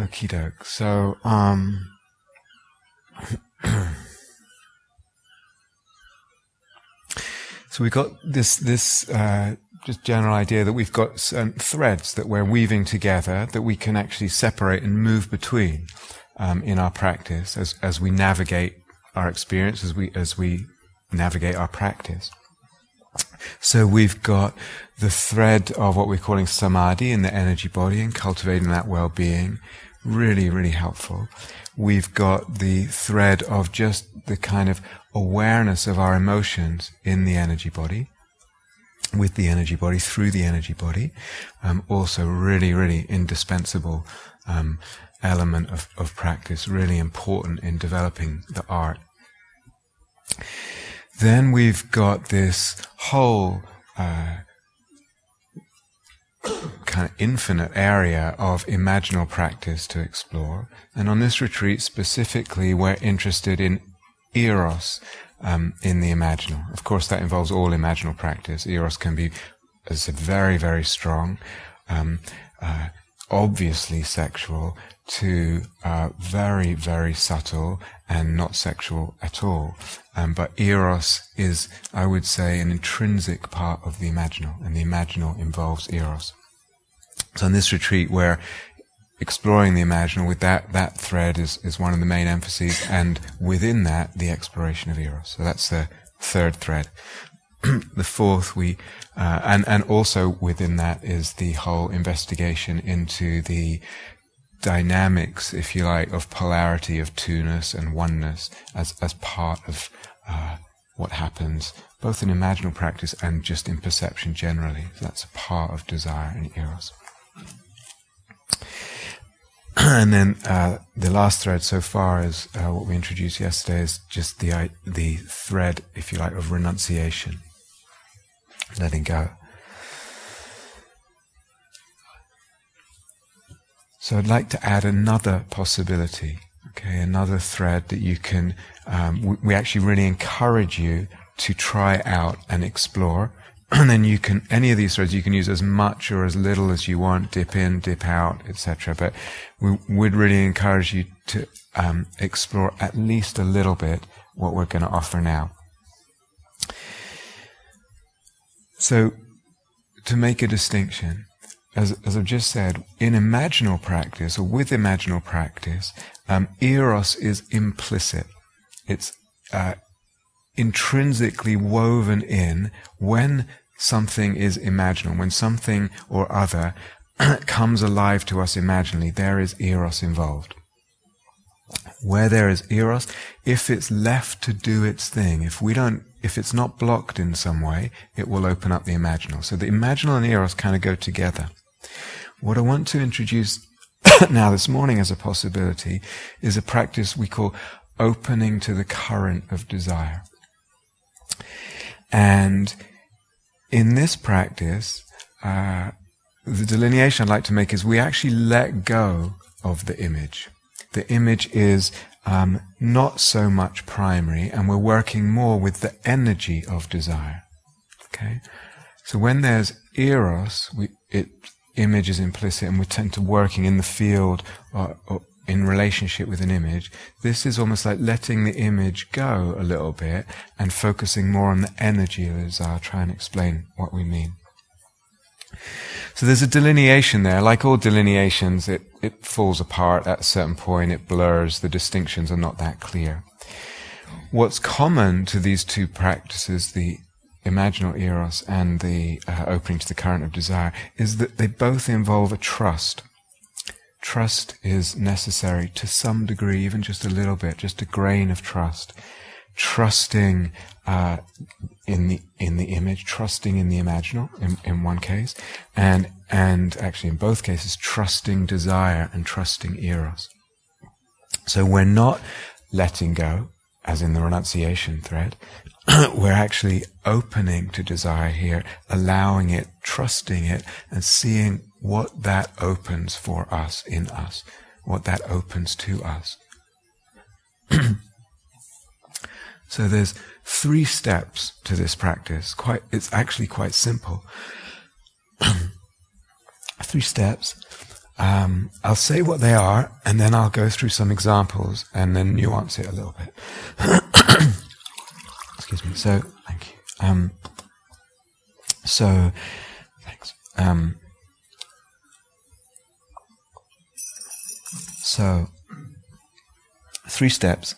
Okie doke. So, um, so we've got this this uh, just general idea that we've got threads that we're weaving together that we can actually separate and move between um, in our practice as as we navigate our experience as we as we navigate our practice. So we've got the thread of what we're calling samadhi in the energy body and cultivating that well-being. Really, really helpful. We've got the thread of just the kind of awareness of our emotions in the energy body, with the energy body, through the energy body. Um, also really, really indispensable um, element of, of practice, really important in developing the art. Then we've got this whole uh, kind of infinite area of imaginal practice to explore. And on this retreat specifically, we're interested in eros um, in the imaginal. Of course, that involves all imaginal practice. Eros can be, as I said, very, very strong, um, uh, obviously sexual, to uh, very, very subtle and not sexual at all. Um, but eros is, I would say, an intrinsic part of the imaginal, and the imaginal involves eros. So in this retreat, we're exploring the imaginal with that, that thread is, is one of the main emphases, and within that, the exploration of eros. So that's the third thread. the fourth, we, uh, and, and also within that is the whole investigation into the dynamics, if you like, of polarity, of two-ness and oneness as, as part of uh, what happens both in imaginal practice and just in perception generally. So that's a part of desire and eros. and then uh, the last thread so far is uh, what we introduced yesterday is just the the thread, if you like, of renunciation, letting go. So I'd like to add another possibility, okay, another thread that you can, um, we, we actually really encourage you to try out and explore. And then you can, any of these threads you can use as much or as little as you want, dip in, dip out, etc. But we would really encourage you to um, explore at least a little bit what we're going to offer now. So, to make a distinction, as, as I've just said, in imaginal practice or with imaginal practice, um, eros is implicit. It's uh, intrinsically woven in when something is imaginal, when something or other comes alive to us imaginally, there is eros involved. Where there is eros, if it's left to do its thing, if we don't, if it's not blocked in some way, it will open up the imaginal. So the imaginal and eros kind of go together. What I want to introduce now this morning as a possibility is a practice we call opening to the current of desire. And in this practice, uh, the delineation I'd like to make is we actually let go of the image. The image is um, not so much primary, and we're working more with the energy of desire. Okay, so when there's eros, we, it image is implicit and we tend to working in the field or, in relationship with an image, this is almost like letting the image go a little bit and focusing more on the energy of the desire. Try and explain what we mean. So there's a delineation there. Like all delineations, it, it falls apart at a certain point, it blurs, the distinctions are not that clear. What's common to these two practices, the imaginal eros and the uh, opening to the current of desire is that they both involve a trust. Trust is necessary to some degree, even just a little bit, just a grain of trust. Trusting uh, in the in the image, trusting in the imaginal, in, in one case, and and actually in both cases, trusting desire and trusting eros. So we're not letting go, as in the renunciation thread. we're actually opening to desire here, allowing it, trusting it, and seeing what that opens for us in us, what that opens to us. so there's three steps to this practice. Quite, it's actually quite simple. three steps. um, I'll say what they are, and then I'll go through some examples and then nuance it a little bit. Excuse me. So, thank you. Um, so, thanks. Um, so, three steps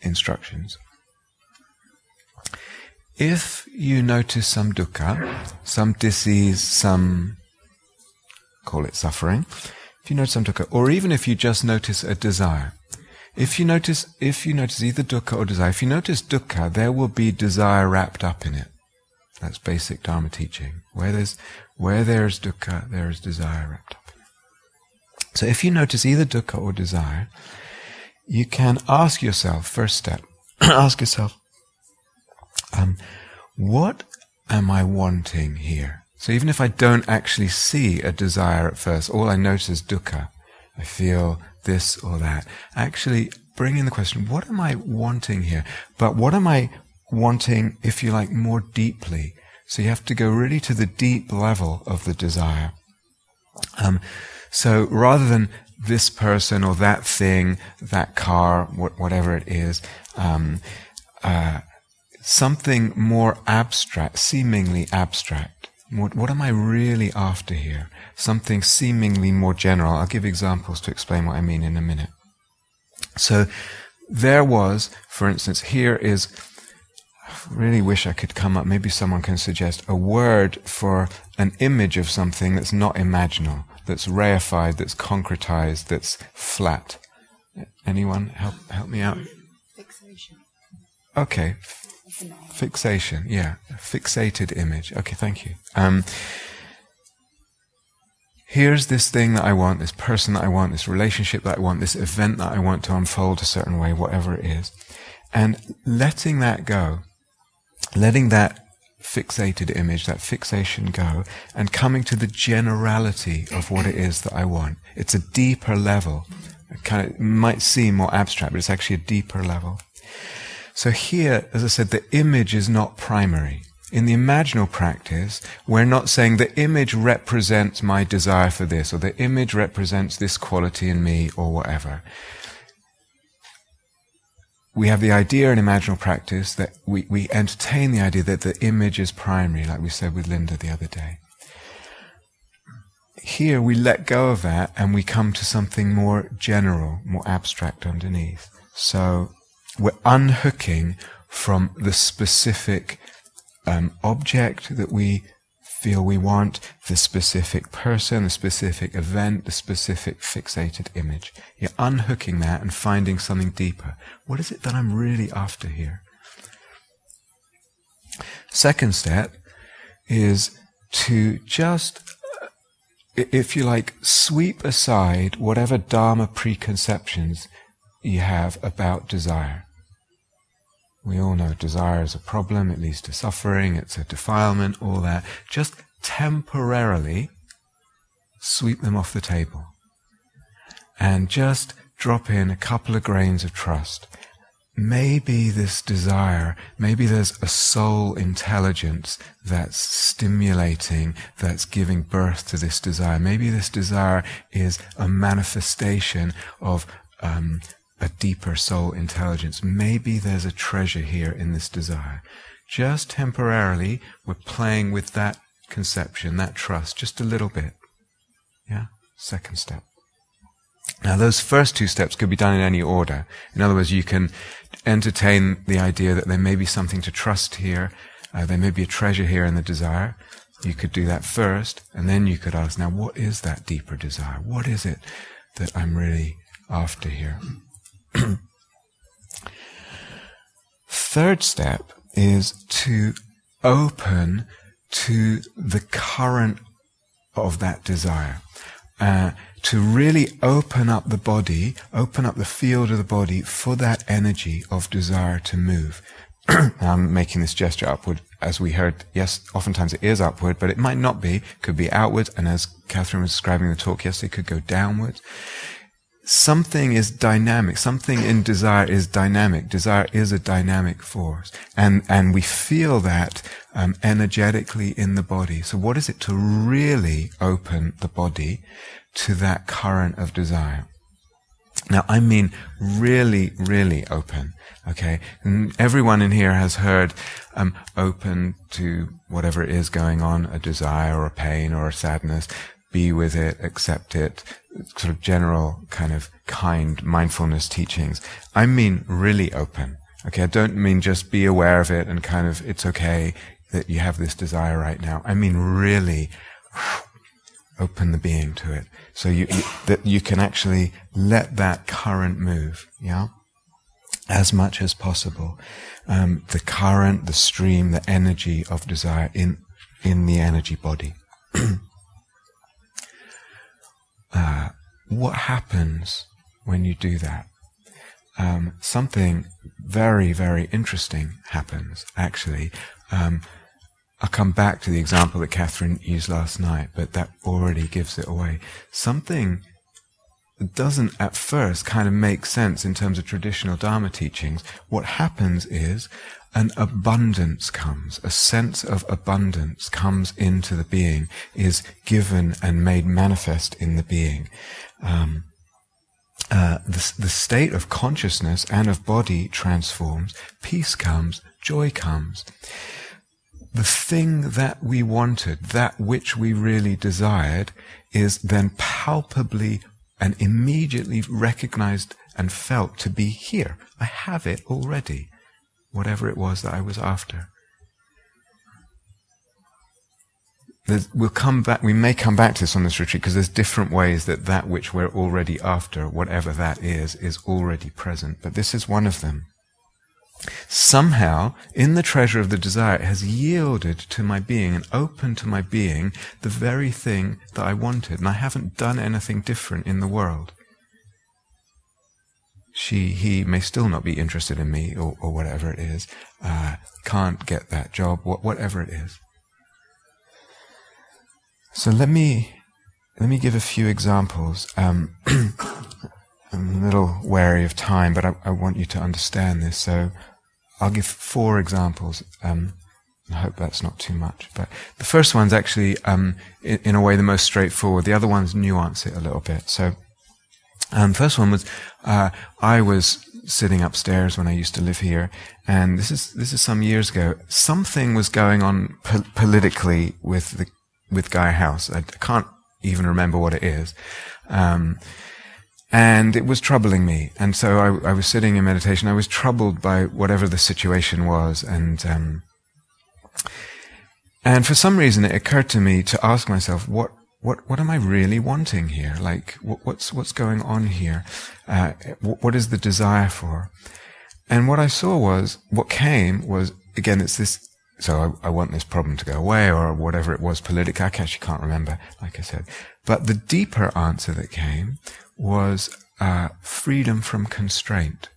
instructions. If you notice some dukkha, some disease, some call it suffering, if you notice some dukkha, or even if you just notice a desire, if you notice, if you notice either dukkha or desire, if you notice dukkha, there will be desire wrapped up in it. That's basic Dharma teaching. Where there's, where there's dukkha, there is desire wrapped up in it. So if you notice either dukkha or desire, you can ask yourself, first step, ask yourself, um, what am I wanting here? So even if I don't actually see a desire at first, all I notice is dukkha. I feel this or that. Actually, bring in the question, what am I wanting here? But what am I wanting, if you like, more deeply? So you have to go really to the deep level of the desire. Um, so rather than this person or that thing, that car, wh- whatever it is, um, uh, something more abstract, seemingly abstract. What, what am I really after here? Something seemingly more general. I'll give examples to explain what I mean in a minute. So there was, for instance, here is, I really wish I could come up, maybe someone can suggest a word for an image of something that's not imaginal, that's reified, that's concretized, that's flat. Anyone help, help me out? Fixation. Okay, Fixation, yeah. Fixated image. Okay, thank you. Um, here's this thing that I want, this person that I want, this relationship that I want, this event that I want to unfold a certain way, whatever it is. And letting that go, letting that fixated image, that fixation go, and coming to the generality of what it is that I want. It's a deeper level. It kind of might seem more abstract, but it's actually a deeper level. So here, as I said, the image is not primary. In the imaginal practice, we're not saying the image represents my desire for this, or the image represents this quality in me, or whatever. We have the idea in imaginal practice that we, we entertain the idea that the image is primary, like we said with Linda the other day. Here we let go of that and we come to something more general, more abstract underneath. So we're unhooking from the specific um, object that we feel we want, the specific person, the specific event, the specific fixated image. You're unhooking that and finding something deeper. What is it that I'm really after here? Second step is to just, if you like, sweep aside whatever Dharma preconceptions you have about desire. We all know desire is a problem, it leads to suffering, it's a defilement, all that. Just temporarily sweep them off the table. And just drop in a couple of grains of trust. Maybe this desire, maybe there's a soul intelligence that's stimulating, that's giving birth to this desire. Maybe this desire is a manifestation of um, a deeper soul intelligence. Maybe there's a treasure here in this desire. Just temporarily, we're playing with that conception, that trust, just a little bit. Yeah? Second step. Now, those first two steps could be done in any order. In other words, you can entertain the idea that there may be something to trust here, uh, there may be a treasure here in the desire. You could do that first, and then you could ask, now, what is that deeper desire? What is it that I'm really after here? Third step is to open to the current of that desire. Uh, to really open up the body, open up the field of the body for that energy of desire to move. I'm making this gesture upward, as we heard. Yes, oftentimes it is upward, but it might not be. It could be outward, and as Catherine was describing the talk yesterday, it could go downward something is dynamic. Something in desire is dynamic. Desire is a dynamic force, and and we feel that um, energetically in the body. So, what is it to really open the body to that current of desire? Now, I mean really, really open. Okay, and everyone in here has heard um, open to whatever is going on, a desire or a pain or a sadness. Be with it, accept it, sort of general kind of kind mindfulness teachings. I mean really open. Okay, I don't mean just be aware of it and kind of it's okay that you have this desire right now. I mean really open the being to it. So you, that you can actually let that current move, yeah? As much as possible. Um, the current, the stream, the energy of desire in, in the energy body. uh, what happens when you do that? Um, something very, very interesting happens, actually. Um, I'll come back to the example that Catherine used last night, but that already gives it away. Something doesn't at first kind of make sense in terms of traditional Dharma teachings. What happens is an abundance comes, a sense of abundance comes into the being, is given and made manifest in the being. Um, uh, the, the state of consciousness and of body transforms, peace comes, joy comes the thing that we wanted, that which we really desired, is then palpably and immediately recognized and felt to be here. I have it already, whatever it was that I was after. There's, we'll come back, we may come back to this on this retreat because there's different ways that that which we're already after, whatever that is, is already present. But this is one of them. Somehow, in the treasure of the desire, it has yielded to my being and opened to my being the very thing that I wanted, and I haven't done anything different in the world. She, he may still not be interested in me, or, or whatever it is, uh, can't get that job, whatever it is. So let me let me give a few examples. Um, I'm a little wary of time, but I, I, want you to understand this. So I'll give four examples. Um, I hope that's not too much. But the first one's actually, um, in, in, a way, the most straightforward. The other ones nuance it a little bit. So, um, first one was, uh, I was sitting upstairs when I used to live here, and this is this is some years ago. Something was going on po- politically with the with Gaia House. I can't even remember what it is. Um, and it was troubling me. And so I, I, was sitting in meditation. I was troubled by whatever the situation was, and um, and for some reason it occurred to me to ask myself, what what what am I really wanting here? Like, what, what's what's going on here? Uh, what is the desire for? And what I saw was what came was again, it's this. So I, I want this problem to go away, or whatever it was politically. I actually can't remember, like I said. But the deeper answer that came was uh, freedom from constraint.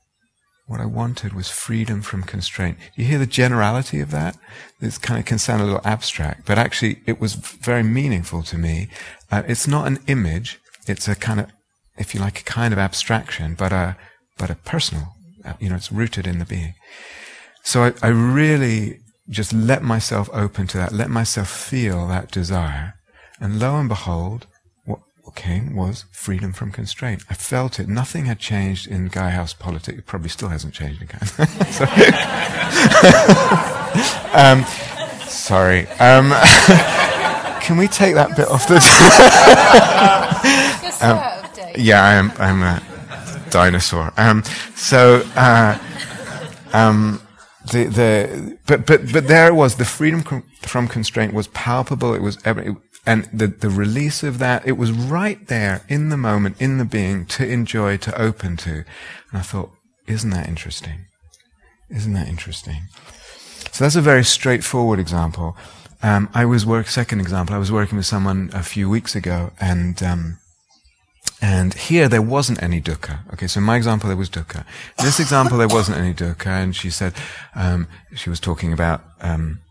What I wanted was freedom from constraint. You hear the generality of that? This kind of can sound a little abstract, but actually it was very meaningful to me. Uh, it's not an image. It's a kind of, if you like, a kind of abstraction, but a, but a personal, uh, you know, it's rooted in the being. So I, I really just let myself open to that, let myself feel that desire. And lo and behold, came was freedom from constraint. I felt it. Nothing had changed in Gaia House politics. It probably still hasn't changed in Gaia. um, sorry. Um, can we take that bit off the? um, yeah, I am. I'm a dinosaur. Um, so. Uh, um, the, the, but, but, but there it was. The freedom from constraint was palpable. It was, it, and the, the release of that, it was right there in the moment, in the being, to enjoy, to open to. And I thought, isn't that interesting? Isn't that interesting? So that's a very straightforward example. Um, I was work second example. I was working with someone a few weeks ago, and um, and here there wasn't any dukkha. Okay, so in my example there was dukkha. In this example there wasn't any dukkha, and she said um, she was talking about um,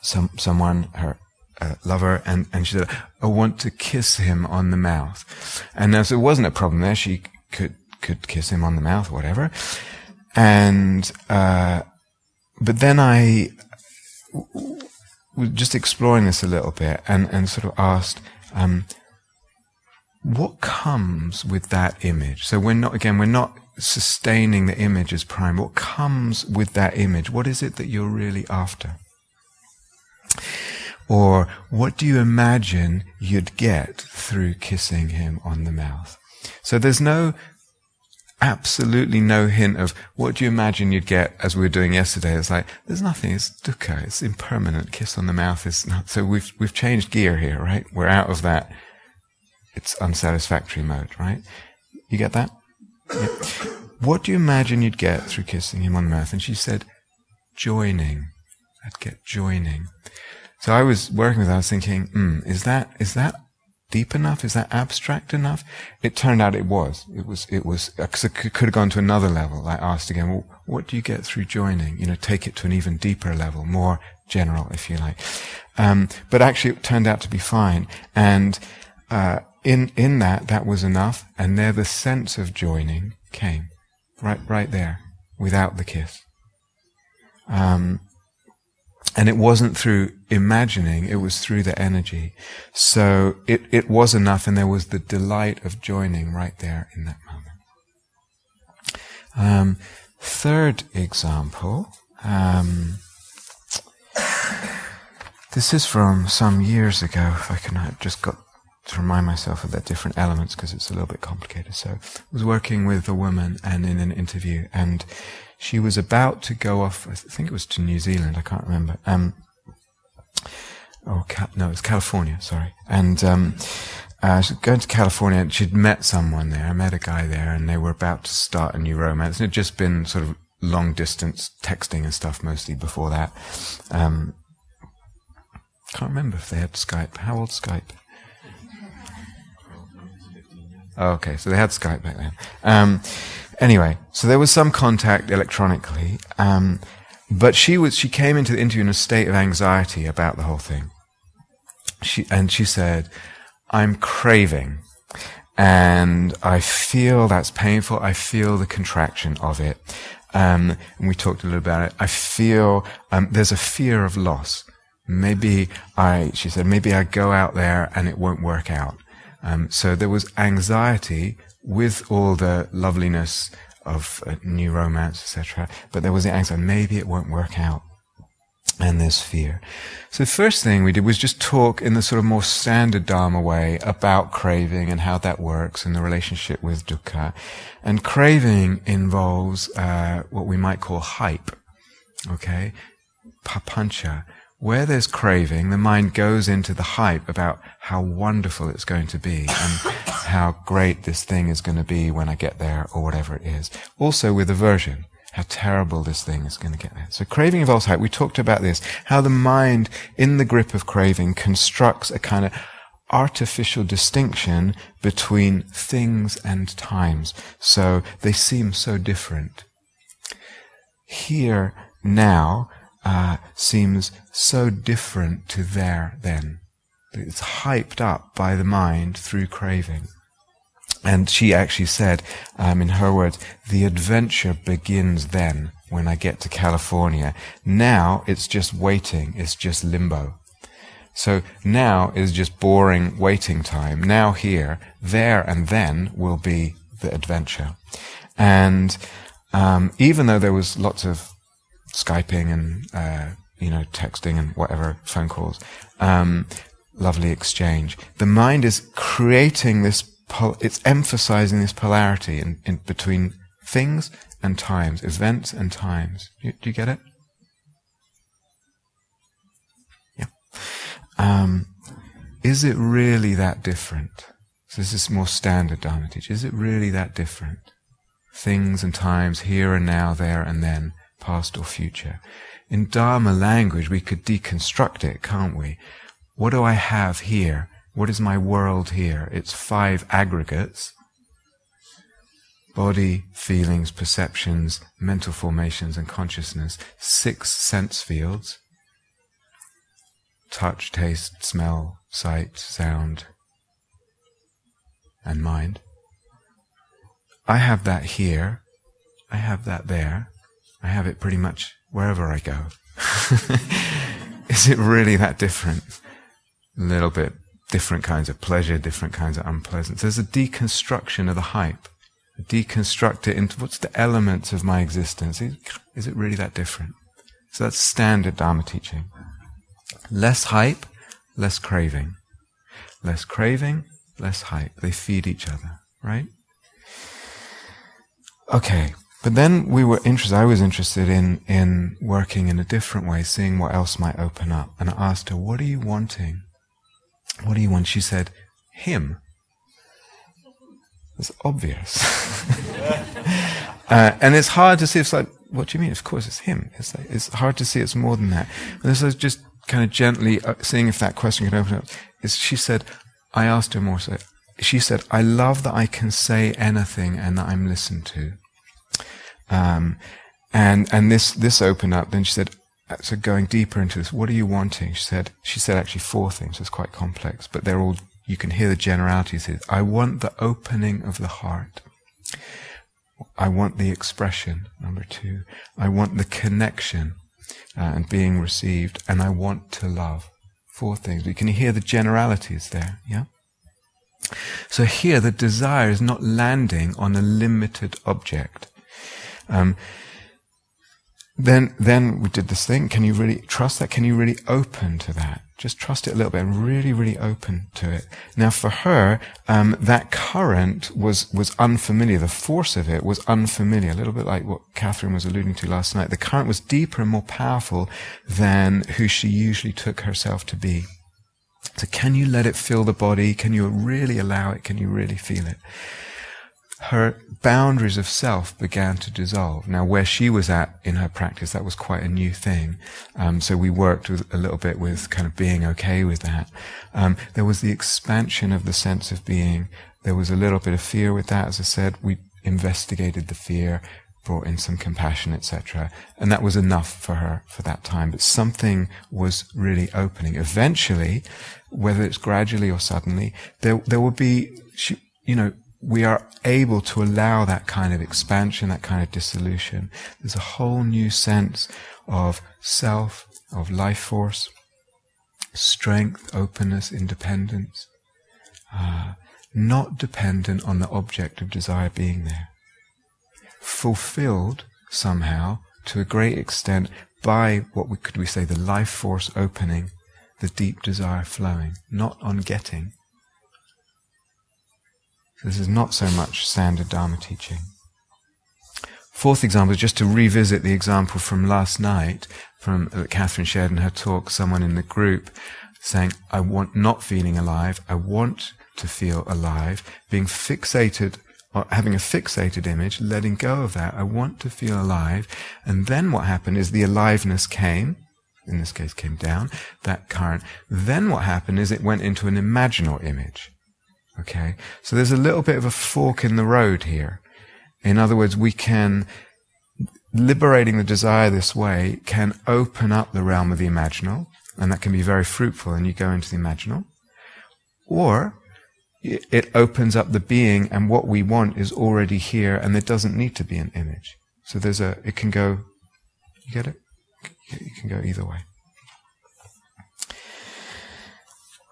some someone her uh, lover, and, and she said, I want to kiss him on the mouth. And as there wasn't a problem there, she could, could kiss him on the mouth, whatever. And, uh, but then I was just exploring this a little bit and, and sort of asked, um, what comes with that image? So we're not, again, we're not sustaining the image as prime. What comes with that image? What is it that you're really after? Or what do you imagine you'd get through kissing him on the mouth? So there's no, absolutely no hint of what do you imagine you'd get as we were doing yesterday. It's like, there's nothing. It's dukkha. It's impermanent. Kiss on the mouth is not. So we've, we've changed gear here, right? We're out of that. It's unsatisfactory mode, right? You get that? Yeah. What do you imagine you'd get through kissing him on the mouth? And she said, joining. I'd get joining. So I was working with that, I was thinking, mm, is that, is that deep enough? Is that abstract enough? It turned out it was. It was, it was, because it could have gone to another level. I asked again, well, what do you get through joining? You know, take it to an even deeper level, more general, if you like. Um, but actually it turned out to be fine. And, uh, in, in that, that was enough. And there the sense of joining came. Right, right there. Without the kiss. Um, and it wasn't through imagining, it was through the energy. So it, it was enough and there was the delight of joining right there in that moment. Um, third example, um, this is from some years ago, if I can, I just got to remind myself of the different elements because it's a little bit complicated. So I was working with a woman and in an interview and she was about to go off, I think it was to New Zealand, I can't remember. Um, oh, no, it was California, sorry. And, um, uh, she was going to California and she'd met someone there. I met a guy there and they were about to start a new romance. And it had just been sort of long distance texting and stuff mostly before that. Um, can't remember if they had Skype. How old Skype? Oh, okay, so they had Skype back then. Um, Anyway, so there was some contact electronically, um, but she was she came into the interview in a state of anxiety about the whole thing. She and she said, "I'm craving." And I feel that's painful. I feel the contraction of it. Um, and we talked a little about it. I feel um, there's a fear of loss. Maybe I, she said, maybe I go out there and it won't work out. Um, so there was anxiety with all the loveliness of a new romance, etc. But there was the anxiety, maybe it won't work out. And there's fear. So the first thing we did was just talk in the sort of more standard Dharma way about craving and how that works and the relationship with dukkha. And craving involves uh, what we might call hype. Okay? Papancha where there's craving, the mind goes into the hype about how wonderful it's going to be and how great this thing is going to be when I get there or whatever it is. Also with aversion, how terrible this thing is going to get there. So craving involves hype. We talked about this, how the mind in the grip of craving constructs a kind of artificial distinction between things and times. So they seem so different. Here, now, uh, seems so different to there then. It's hyped up by the mind through craving. And she actually said, um, in her words, the adventure begins then when I get to California. Now it's just waiting. It's just limbo. So now is just boring waiting time. Now here, there and then will be the adventure. And um, even though there was lots of Skyping and uh, you know texting and whatever phone calls. Um, lovely exchange. The mind is creating this. It's emphasizing this polarity in, in between things and times, events and times. Do you, do you get it? Yeah. Um, is it really that different? So this is more standard Dharma teaching. Is it really that different? Things and times, here and now, there and then past or future. In Dharma language, we could deconstruct it, can't we? What do I have here? What is my world here? It's five aggregates. Body, feelings, perceptions, mental formations, and consciousness. Six sense fields. Touch, taste, smell, sight, sound, and mind. I have that here. I have that there. I have it pretty much wherever I go. Is it really that different? A little bit different kinds of pleasure, different kinds of unpleasant. There's a deconstruction of the hype. Deconstruct it into what's the elements of my existence. Is, is it really that different? So that's standard Dharma teaching. Less hype, less craving. Less craving, less hype. They feed each other, right? Okay. But then we were interested, I was interested in, in working in a different way, seeing what else might open up. And I asked her, what are you wanting? What do you want? She said, him. It's obvious. uh, and it's hard to see. It's like, what do you mean? Of course, it's him. It's, like, it's hard to see it's more than that. And this is just kind of gently uh, seeing if that question could open up. Is she said, I asked her more so. She said, I love that I can say anything and that I'm listened to. Um, and, and this, this opened up. Then she said, so going deeper into this, what are you wanting? She said, she said actually four things. It's quite complex, but they're all, you can hear the generalities here. I want the opening of the heart. I want the expression, number two. I want the connection uh, and being received, and I want to love. Four things. You can you hear the generalities there, yeah? So here, the desire is not landing on a limited object. Um, then, then we did this thing. Can you really trust that? Can you really open to that? Just trust it a little bit and really, really open to it. Now, for her, um, that current was was unfamiliar. The force of it was unfamiliar. A little bit like what Catherine was alluding to last night. The current was deeper and more powerful than who she usually took herself to be. So, can you let it fill the body? Can you really allow it? Can you really feel it? Her boundaries of self began to dissolve. Now, where she was at in her practice, that was quite a new thing. Um, so we worked with, a little bit with kind of being okay with that. Um, there was the expansion of the sense of being. There was a little bit of fear with that. As I said, we investigated the fear, brought in some compassion, etc. And that was enough for her for that time. But something was really opening. Eventually, whether it's gradually or suddenly, there, there will be, she, you know, we are able to allow that kind of expansion, that kind of dissolution. There's a whole new sense of self, of life force, strength, openness, independence, uh, not dependent on the object of desire being there. Fulfilled somehow to a great extent by what we, could we say the life force opening, the deep desire flowing, not on getting, this is not so much standard Dharma teaching. Fourth example is just to revisit the example from last night, from that Catherine shared in her talk. Someone in the group saying, "I want not feeling alive. I want to feel alive." Being fixated, or having a fixated image, letting go of that. I want to feel alive. And then what happened is the aliveness came. In this case, came down that current. Then what happened is it went into an imaginal image. Okay? So there's a little bit of a fork in the road here. In other words, we can, liberating the desire this way can open up the realm of the imaginal, and that can be very fruitful, and you go into the imaginal. Or, it opens up the being, and what we want is already here, and there doesn't need to be an image. So there's a, it can go, you get it? You can go either way.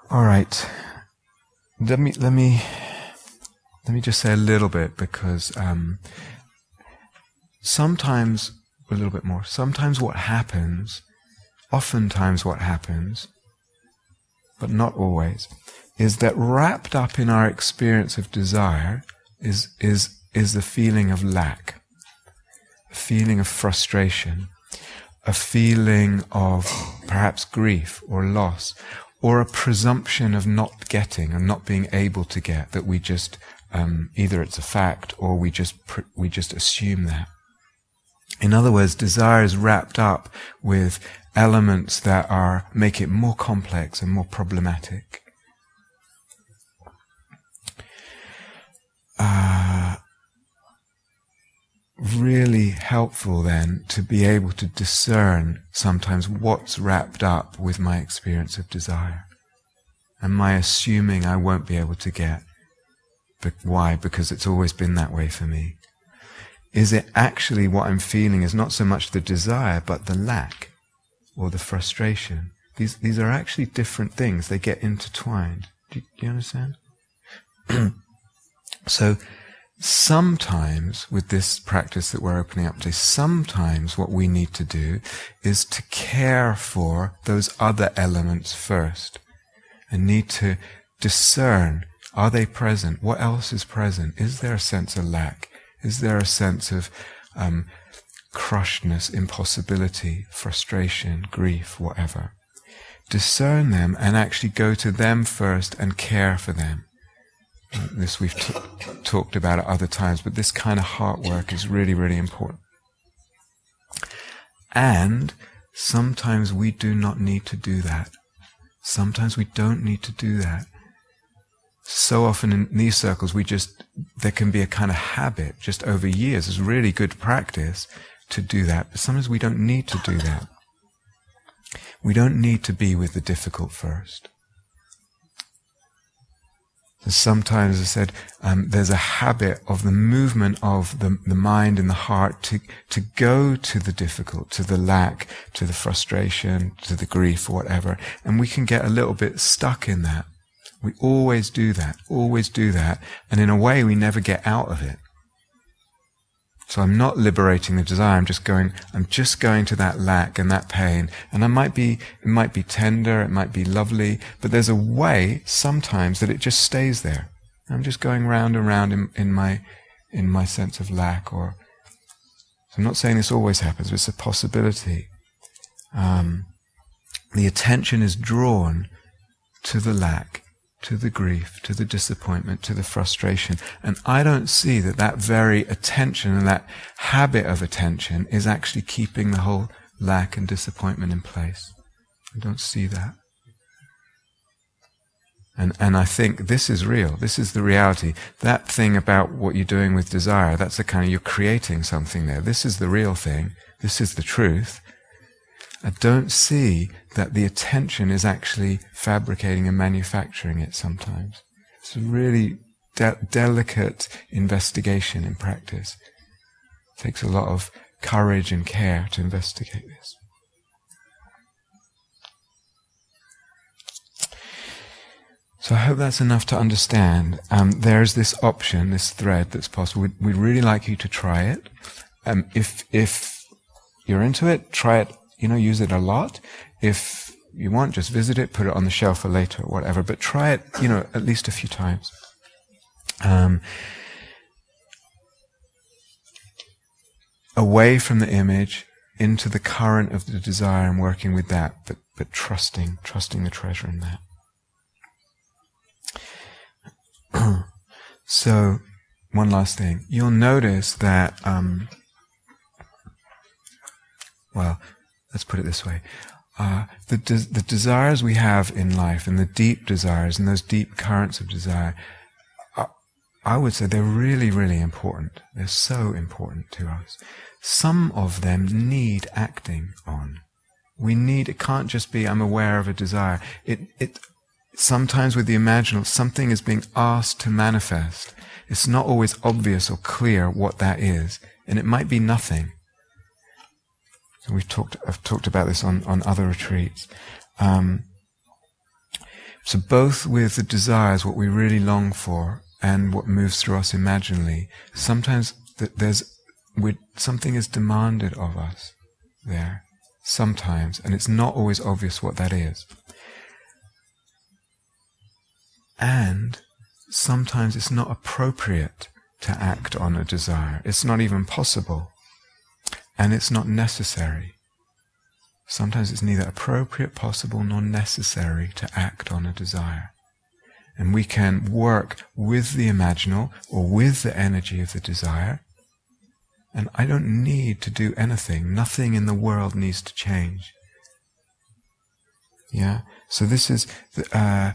All right let me let me let me just say a little bit because um, sometimes a little bit more. Sometimes what happens, oftentimes what happens, but not always, is that wrapped up in our experience of desire is is is the feeling of lack, a feeling of frustration, a feeling of perhaps grief or loss, or a presumption of not getting and not being able to get that we just um, either it's a fact or we just pr- we just assume that. In other words, desire is wrapped up with elements that are make it more complex and more problematic. Uh, really helpful then to be able to discern sometimes what's wrapped up with my experience of desire. Am I assuming I won't be able to get? But why? Because it's always been that way for me. Is it actually what I'm feeling is not so much the desire, but the lack or the frustration? These, these are actually different things. They get intertwined. Do do you understand? so, sometimes with this practice that we're opening up to, sometimes what we need to do is to care for those other elements first and need to discern are they present? What else is present? Is there a sense of lack? Is there a sense of um, crushedness, impossibility, frustration, grief, whatever? Discern them and actually go to them first and care for them. This we've t- talked about at other times, but this kind of heart work is really, really important. And sometimes we do not need to do that. Sometimes we don't need to do that. So often in these circles, we just, there can be a kind of habit just over years. It's really good practice to do that, but sometimes we don't need to do that. We don't need to be with the difficult first. Sometimes I said um, there's a habit of the movement of the, the mind and the heart to to go to the difficult, to the lack, to the frustration, to the grief, or whatever, and we can get a little bit stuck in that. We always do that, always do that, and in a way we never get out of it. So I'm not liberating the desire. I'm just going, I'm just going to that lack and that pain. And I might be, it might be tender, it might be lovely, but there's a way sometimes that it just stays there. I'm just going round and round in, in my, in my sense of lack or, I'm not saying this always happens, but it's a possibility. Um, the attention is drawn to the lack to the grief, to the disappointment, to the frustration. And I don't see that that very attention and that habit of attention is actually keeping the whole lack and disappointment in place. I don't see that. And, and I think this is real. This is the reality. That thing about what you're doing with desire, that's the kind of, you're creating something there. This is the real thing. This is the truth. I don't see that the attention is actually fabricating and manufacturing it sometimes. It's a really de- delicate investigation in practice. It takes a lot of courage and care to investigate this. So I hope that's enough to understand. Um, there's this option, this thread that's possible. We'd, we'd really like you to try it. Um, if if you're into it, try it you know, use it a lot. If you want, just visit it, put it on the shelf for later, whatever. But try it, you know, at least a few times. Um, away from the image into the current of the desire and working with that, but but trusting, trusting the treasure in that. so, one last thing, you'll notice that. Um, well, let's put it this way. Uh, the, the desires we have in life and the deep desires and those deep currents of desire, uh, I would say they're really, really important. They're so important to us. Some of them need acting on. We need, it can't just be, I'm aware of a desire. It, it, sometimes with the imaginal, something is being asked to manifest. It's not always obvious or clear what that is. And it might be nothing. We've talked, I've talked about this on, on other retreats. Um, so both with the desires, what we really long for, and what moves through us imaginally, sometimes th- there's something is demanded of us there. Sometimes, and it's not always obvious what that is. And sometimes it's not appropriate to act on a desire. It's not even possible and it's not necessary. Sometimes it's neither appropriate, possible, nor necessary to act on a desire. And we can work with the imaginal or with the energy of the desire. And I don't need to do anything. Nothing in the world needs to change. Yeah? So this is, the, uh,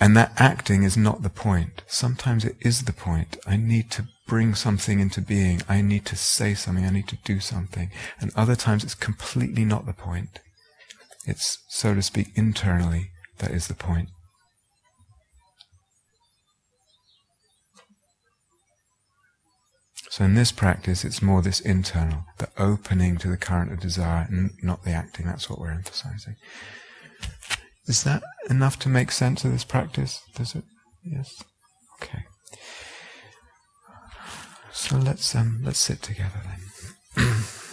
and that acting is not the point. Sometimes it is the point. I need to bring something into being. I need to say something. I need to do something. And other times it's completely not the point. It's, so to speak, internally that is the point. So in this practice, it's more this internal, the opening to the current of desire, and not the acting. That's what we're emphasizing. Is that enough to make sense of this practice? Does it? Yes. Okay. So let's um, let's sit together then.